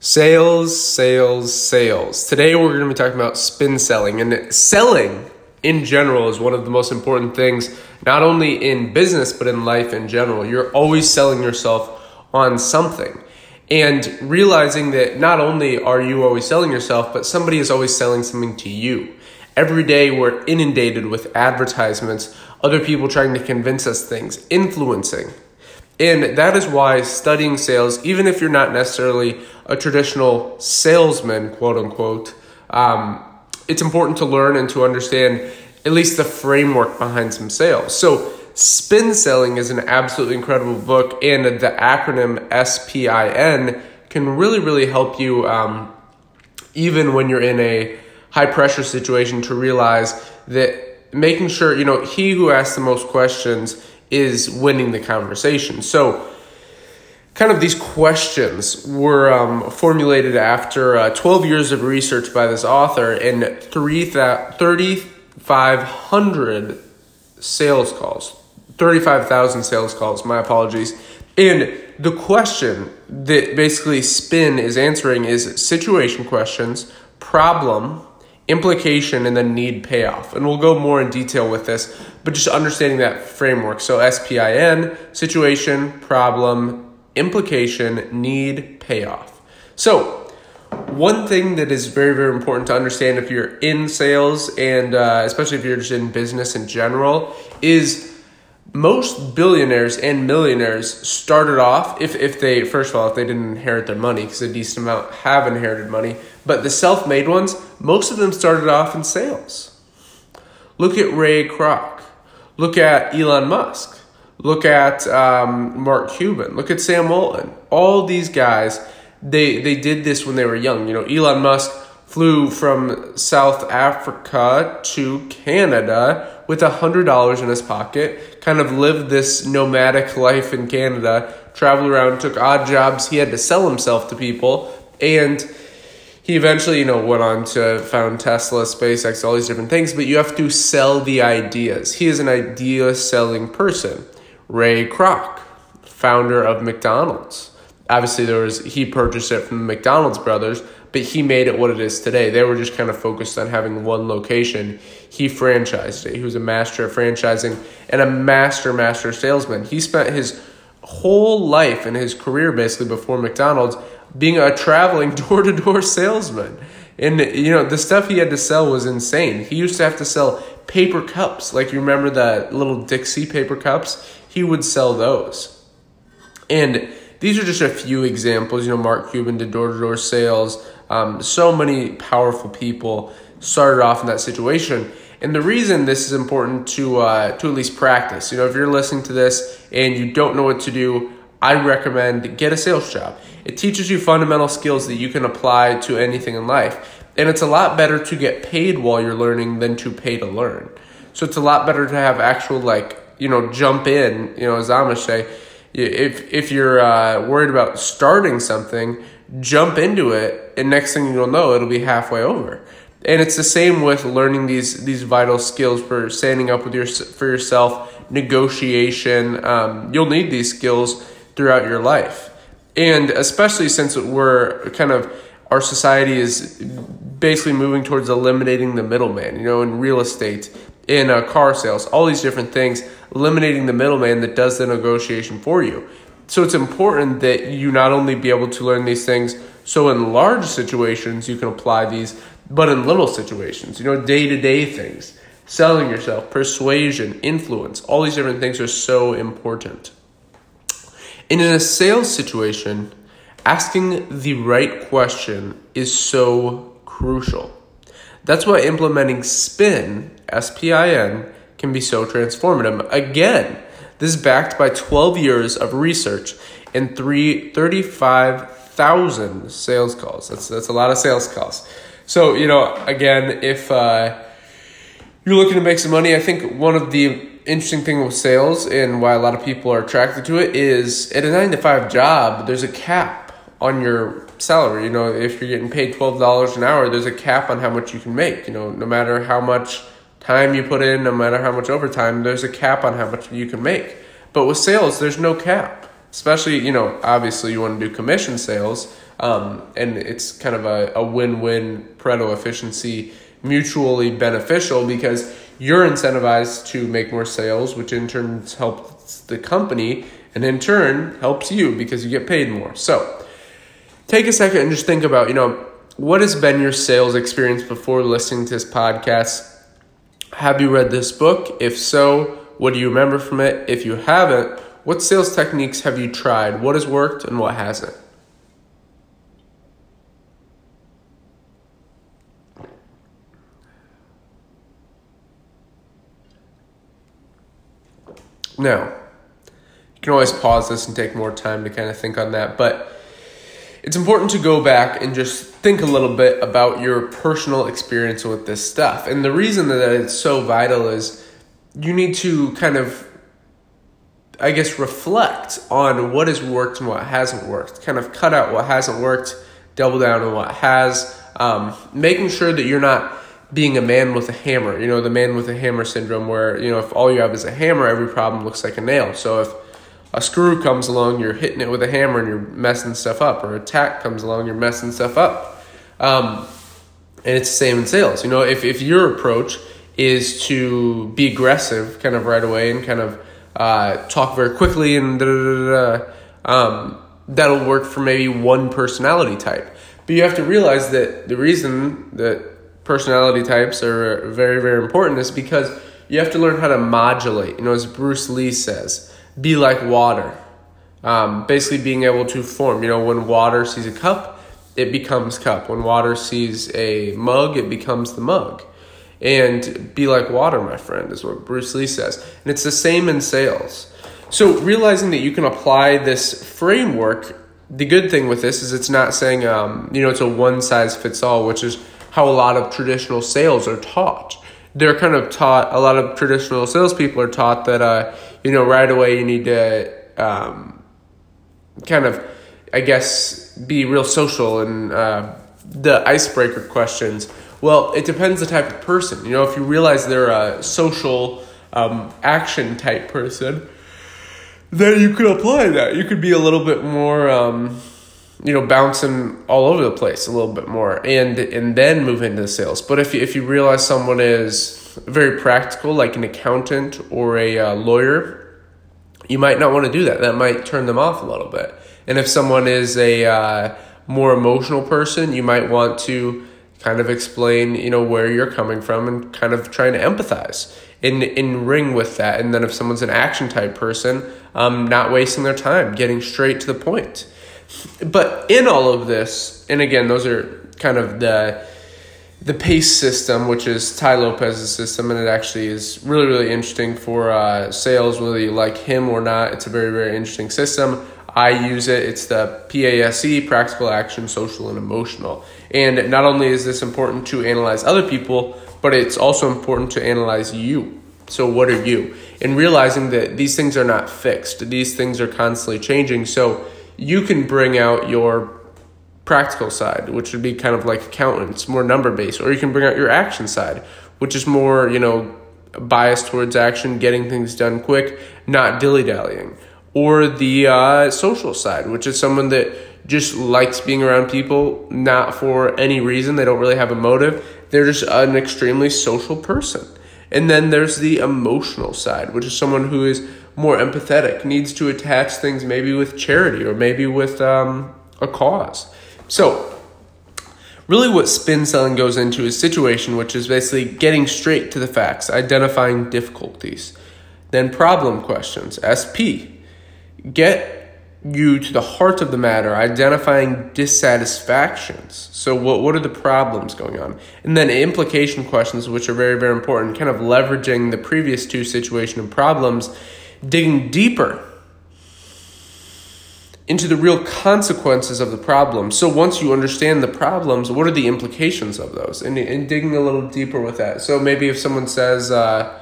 Sales, sales, sales. Today we're going to be talking about spin selling. And selling in general is one of the most important things, not only in business, but in life in general. You're always selling yourself on something. And realizing that not only are you always selling yourself, but somebody is always selling something to you. Every day we're inundated with advertisements, other people trying to convince us things, influencing. And that is why studying sales, even if you're not necessarily a traditional salesman, quote unquote, um, it's important to learn and to understand at least the framework behind some sales. So, Spin Selling is an absolutely incredible book, and the acronym SPIN can really, really help you, um, even when you're in a high pressure situation, to realize that making sure, you know, he who asks the most questions is winning the conversation. So, kind of these questions were um, formulated after uh, 12 years of research by this author and 3,500 sales calls. 35,000 sales calls, my apologies. And the question that basically Spin is answering is situation questions, problem, implication, and then need payoff. And we'll go more in detail with this, but just understanding that framework. So SPIN, situation, problem, implication, need, payoff. So, one thing that is very, very important to understand if you're in sales and uh, especially if you're just in business in general is most billionaires and millionaires started off if, if they first of all if they didn't inherit their money because a decent amount have inherited money but the self-made ones most of them started off in sales. Look at ray kroc. Look at elon musk. Look at um, mark cuban. Look at sam walton. All these guys they they did this when they were young. You know elon musk flew from south africa to canada with a hundred dollars in his pocket, kind of lived this nomadic life in Canada, traveled around, took odd jobs. He had to sell himself to people, and he eventually, you know, went on to found Tesla, SpaceX, all these different things. But you have to sell the ideas. He is an idea selling person. Ray Kroc, founder of McDonald's. Obviously, there was he purchased it from the McDonald's brothers but he made it what it is today. They were just kind of focused on having one location. He franchised it. He was a master of franchising and a master, master salesman. He spent his whole life and his career basically before McDonald's being a traveling door to door salesman. And you know, the stuff he had to sell was insane. He used to have to sell paper cups. Like you remember the little Dixie paper cups? He would sell those. And these are just a few examples. You know, Mark Cuban did door to door sales. Um, so many powerful people started off in that situation. And the reason this is important to uh, to at least practice, you know, if you're listening to this and you don't know what to do, I recommend get a sales job. It teaches you fundamental skills that you can apply to anything in life. And it's a lot better to get paid while you're learning than to pay to learn. So it's a lot better to have actual like, you know, jump in, you know, as Amish say, if if you're uh, worried about starting something, jump into it, and next thing you'll know, it'll be halfway over. And it's the same with learning these these vital skills for standing up with your for yourself, negotiation. Um, you'll need these skills throughout your life, and especially since we're kind of our society is basically moving towards eliminating the middleman. You know, in real estate, in uh, car sales, all these different things, eliminating the middleman that does the negotiation for you. So it's important that you not only be able to learn these things so in large situations you can apply these, but in little situations, you know, day to day things, selling yourself, persuasion, influence, all these different things are so important. And in a sales situation, asking the right question is so crucial. That's why implementing SPIN, S P I N, can be so transformative. Again, this is backed by 12 years of research and three, 35,000 sales calls. That's, that's a lot of sales calls. So, you know, again, if uh, you're looking to make some money, I think one of the interesting thing with sales and why a lot of people are attracted to it is at a nine to five job, there's a cap on your salary. You know, if you're getting paid $12 an hour, there's a cap on how much you can make. You know, no matter how much time you put in, no matter how much overtime, there's a cap on how much you can make. But with sales, there's no cap. Especially, you know, obviously you want to do commission sales, Um, and it's kind of a, a win win Pareto efficiency, mutually beneficial because you're incentivized to make more sales, which in turn helps the company, and in turn helps you because you get paid more. So take a second and just think about, you know, what has been your sales experience before listening to this podcast? Have you read this book? If so, what do you remember from it? If you haven't, what sales techniques have you tried? What has worked and what hasn't? Now, you can always pause this and take more time to kind of think on that, but it's important to go back and just think a little bit about your personal experience with this stuff. And the reason that it's so vital is you need to kind of I guess reflect on what has worked and what hasn't worked. Kind of cut out what hasn't worked, double down on what has. Um, making sure that you're not being a man with a hammer. You know, the man with a hammer syndrome, where you know if all you have is a hammer, every problem looks like a nail. So if a screw comes along, you're hitting it with a hammer and you're messing stuff up, or a tack comes along, you're messing stuff up. Um, and it's the same in sales. You know, if if your approach is to be aggressive, kind of right away, and kind of uh, talk very quickly and da da da da. Um, that'll work for maybe one personality type. But you have to realize that the reason that personality types are very, very important is because you have to learn how to modulate. You know, as Bruce Lee says, be like water. Um, basically, being able to form. You know, when water sees a cup, it becomes cup. When water sees a mug, it becomes the mug and be like water, my friend, is what Bruce Lee says. And it's the same in sales. So realizing that you can apply this framework, the good thing with this is it's not saying, um, you know, it's a one size fits all, which is how a lot of traditional sales are taught. They're kind of taught, a lot of traditional salespeople are taught that, uh, you know, right away you need to um, kind of, I guess, be real social and uh, the icebreaker questions well, it depends the type of person. You know, if you realize they're a social um, action type person, then you could apply that. You could be a little bit more, um, you know, bouncing all over the place a little bit more, and and then move into the sales. But if you, if you realize someone is very practical, like an accountant or a uh, lawyer, you might not want to do that. That might turn them off a little bit. And if someone is a uh, more emotional person, you might want to kind of explain, you know, where you're coming from and kind of trying to empathize in in ring with that. And then if someone's an action type person, um, not wasting their time, getting straight to the point. But in all of this, and again, those are kind of the the pace system, which is Tai Lopez's system, and it actually is really, really interesting for uh, sales, whether you like him or not. It's a very, very interesting system. I use it. It's the PASE, practical action, social, and emotional. And not only is this important to analyze other people, but it's also important to analyze you. So, what are you? And realizing that these things are not fixed, these things are constantly changing. So, you can bring out your practical side, which would be kind of like accountants, more number based, or you can bring out your action side, which is more, you know, biased towards action, getting things done quick, not dilly dallying. Or the uh, social side, which is someone that just likes being around people, not for any reason. They don't really have a motive. They're just an extremely social person. And then there's the emotional side, which is someone who is more empathetic, needs to attach things maybe with charity or maybe with um, a cause. So, really, what spin selling goes into is situation, which is basically getting straight to the facts, identifying difficulties. Then, problem questions, SP. Get you to the heart of the matter, identifying dissatisfactions. So, what, what are the problems going on? And then implication questions, which are very, very important, kind of leveraging the previous two situation and problems, digging deeper into the real consequences of the problem. So, once you understand the problems, what are the implications of those? And, and digging a little deeper with that. So, maybe if someone says, uh,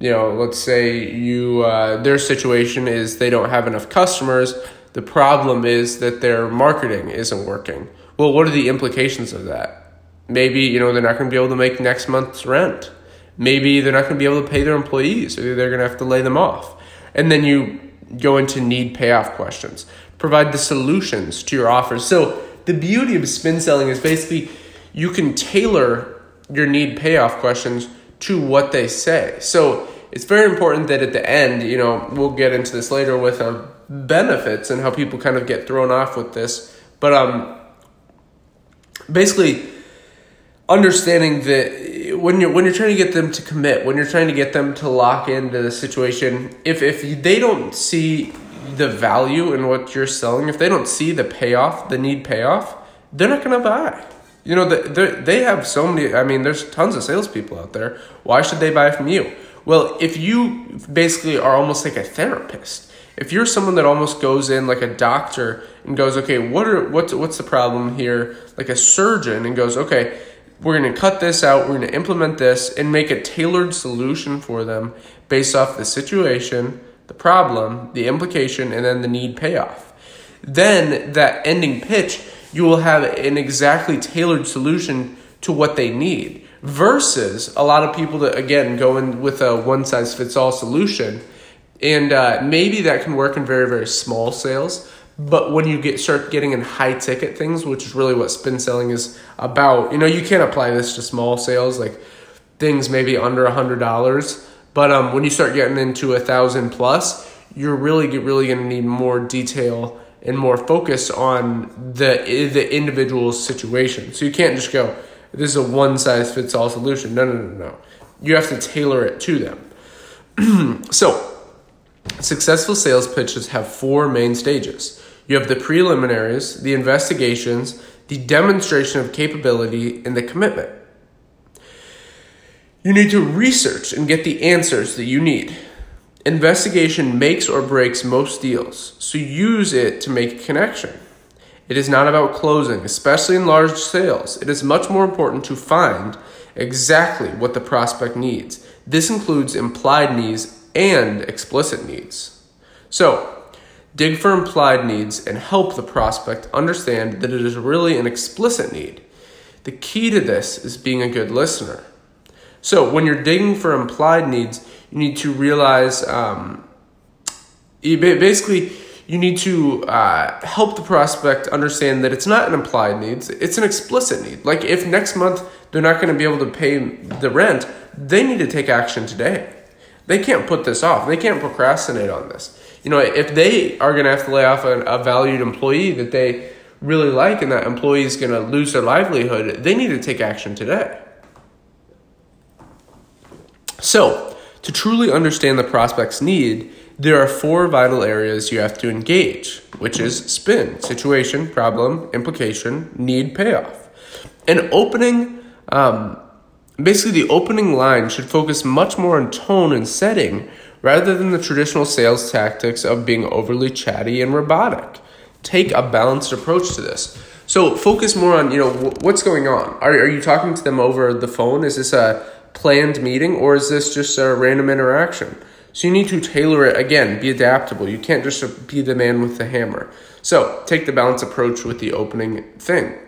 you know, let's say you uh, their situation is they don't have enough customers. The problem is that their marketing isn't working. Well, what are the implications of that? Maybe you know they're not going to be able to make next month's rent. Maybe they're not going to be able to pay their employees, or they're going to have to lay them off. And then you go into need payoff questions. Provide the solutions to your offers. So the beauty of spin selling is basically you can tailor your need payoff questions to what they say. So it's very important that at the end, you know, we'll get into this later with um, benefits and how people kind of get thrown off with this. But um, basically, understanding that when you're when you're trying to get them to commit, when you're trying to get them to lock into the situation, if if they don't see the value in what you're selling, if they don't see the payoff, the need payoff, they're not to buy. You know, they they have so many. I mean, there's tons of salespeople out there. Why should they buy from you? Well, if you basically are almost like a therapist, if you're someone that almost goes in like a doctor and goes, okay, what are what's what's the problem here? Like a surgeon and goes, okay, we're going to cut this out, we're going to implement this and make a tailored solution for them based off the situation, the problem, the implication, and then the need payoff. Then that ending pitch, you will have an exactly tailored solution to what they need versus a lot of people that again go in with a one size fits all solution. And uh, maybe that can work in very very small sales but when you get start getting in high ticket things which is really what spin selling is about you know you can't apply this to small sales like things maybe under a hundred dollars but um, when you start getting into a thousand plus you're really really going to need more detail and more focus on the the individual's situation so you can't just go this is a one size fits all solution. No, no, no, no. You have to tailor it to them. so, successful sales pitches have four main stages. You have the preliminaries, the investigations, the demonstration of capability, and the commitment. You need to research and get the answers that you need. Investigation makes or breaks most deals, so use it to make a connection. It is not about closing, especially in large sales. It is much more important to find exactly what the prospect needs. This includes implied needs and explicit needs. So, dig for implied needs and help the prospect understand that it is really an explicit need. The key to this is being a good listener. So, when you're digging for implied needs, you need to realize um, you basically you need to uh, help the prospect understand that it's not an implied need, it's an explicit need. Like if next month they're not going to be able to pay the rent, they need to take action today. They can't put this off. They can't procrastinate on this. You know, if they are going to have to lay off a, a valued employee that they really like and that employee is going to lose their livelihood, they need to take action today. So, to truly understand the prospect's need, there are four vital areas you have to engage, which is spin, situation, problem, implication, need, payoff. An opening, um, basically, the opening line should focus much more on tone and setting rather than the traditional sales tactics of being overly chatty and robotic. Take a balanced approach to this. So focus more on, you know, what's going on. Are, are you talking to them over the phone? Is this a planned meeting or is this just a random interaction? So you need to tailor it again, be adaptable. You can't just be the man with the hammer. So take the balance approach with the opening thing.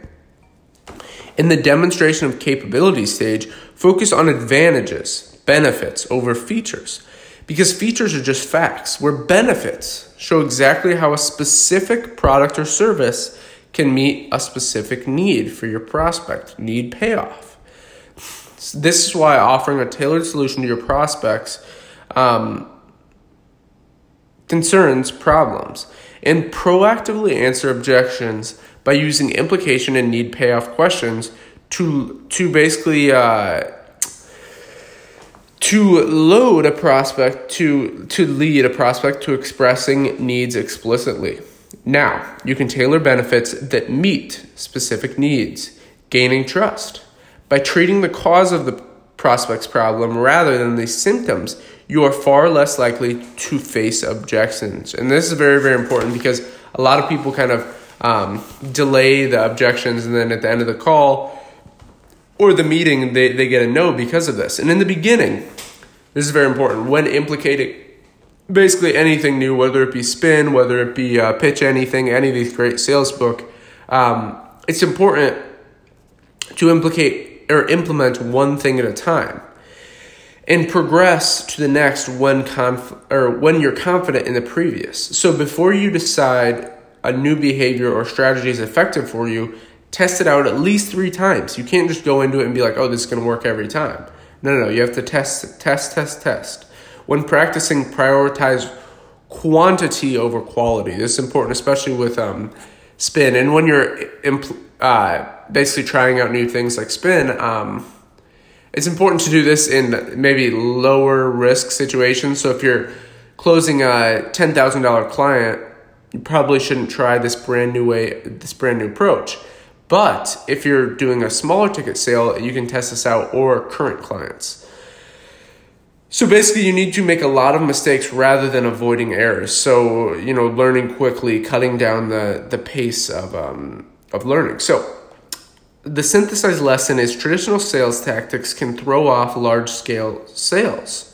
In the demonstration of capability stage, focus on advantages, benefits over features. Because features are just facts, where benefits show exactly how a specific product or service can meet a specific need for your prospect, need payoff. This is why offering a tailored solution to your prospects um, concerns, problems, and proactively answer objections by using implication and need payoff questions to to basically uh, to load a prospect to to lead a prospect to expressing needs explicitly. Now, you can tailor benefits that meet specific needs, gaining trust. By treating the cause of the prospect's problem rather than the symptoms, you are far less likely to face objections. And this is very, very important because a lot of people kind of um, delay the objections and then at the end of the call or the meeting, they, they get a no because of this. And in the beginning, this is very important. When implicating basically anything new, whether it be spin, whether it be uh, pitch anything, any of these great sales book, um, it's important to implicate or implement one thing at a time and progress to the next when conf- or when you're confident in the previous. So before you decide a new behavior or strategy is effective for you, test it out at least three times. You can't just go into it and be like, oh, this is going to work every time. No, no, no. You have to test, test, test, test. When practicing, prioritize quantity over quality. This is important, especially with um, spin. And when you're impl- uh, basically trying out new things like spin, um, it's important to do this in maybe lower risk situations. So if you're closing a ten thousand dollar client, you probably shouldn't try this brand new way, this brand new approach. But if you're doing a smaller ticket sale, you can test this out or current clients. So basically, you need to make a lot of mistakes rather than avoiding errors. So you know, learning quickly, cutting down the the pace of um, of learning. So the synthesized lesson is traditional sales tactics can throw off large scale sales.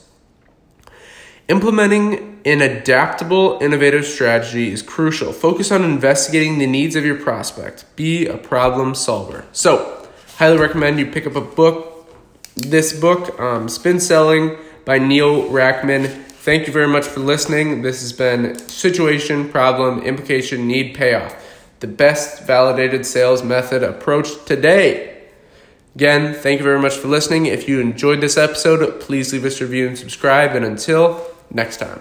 Implementing an adaptable, innovative strategy is crucial. Focus on investigating the needs of your prospect. Be a problem solver. So, highly recommend you pick up a book. This book, um, Spin Selling by Neil Rackman. Thank you very much for listening. This has been Situation, Problem, Implication, Need, Payoff. The best validated sales method approach today. Again, thank you very much for listening. If you enjoyed this episode, please leave us a review and subscribe. And until next time.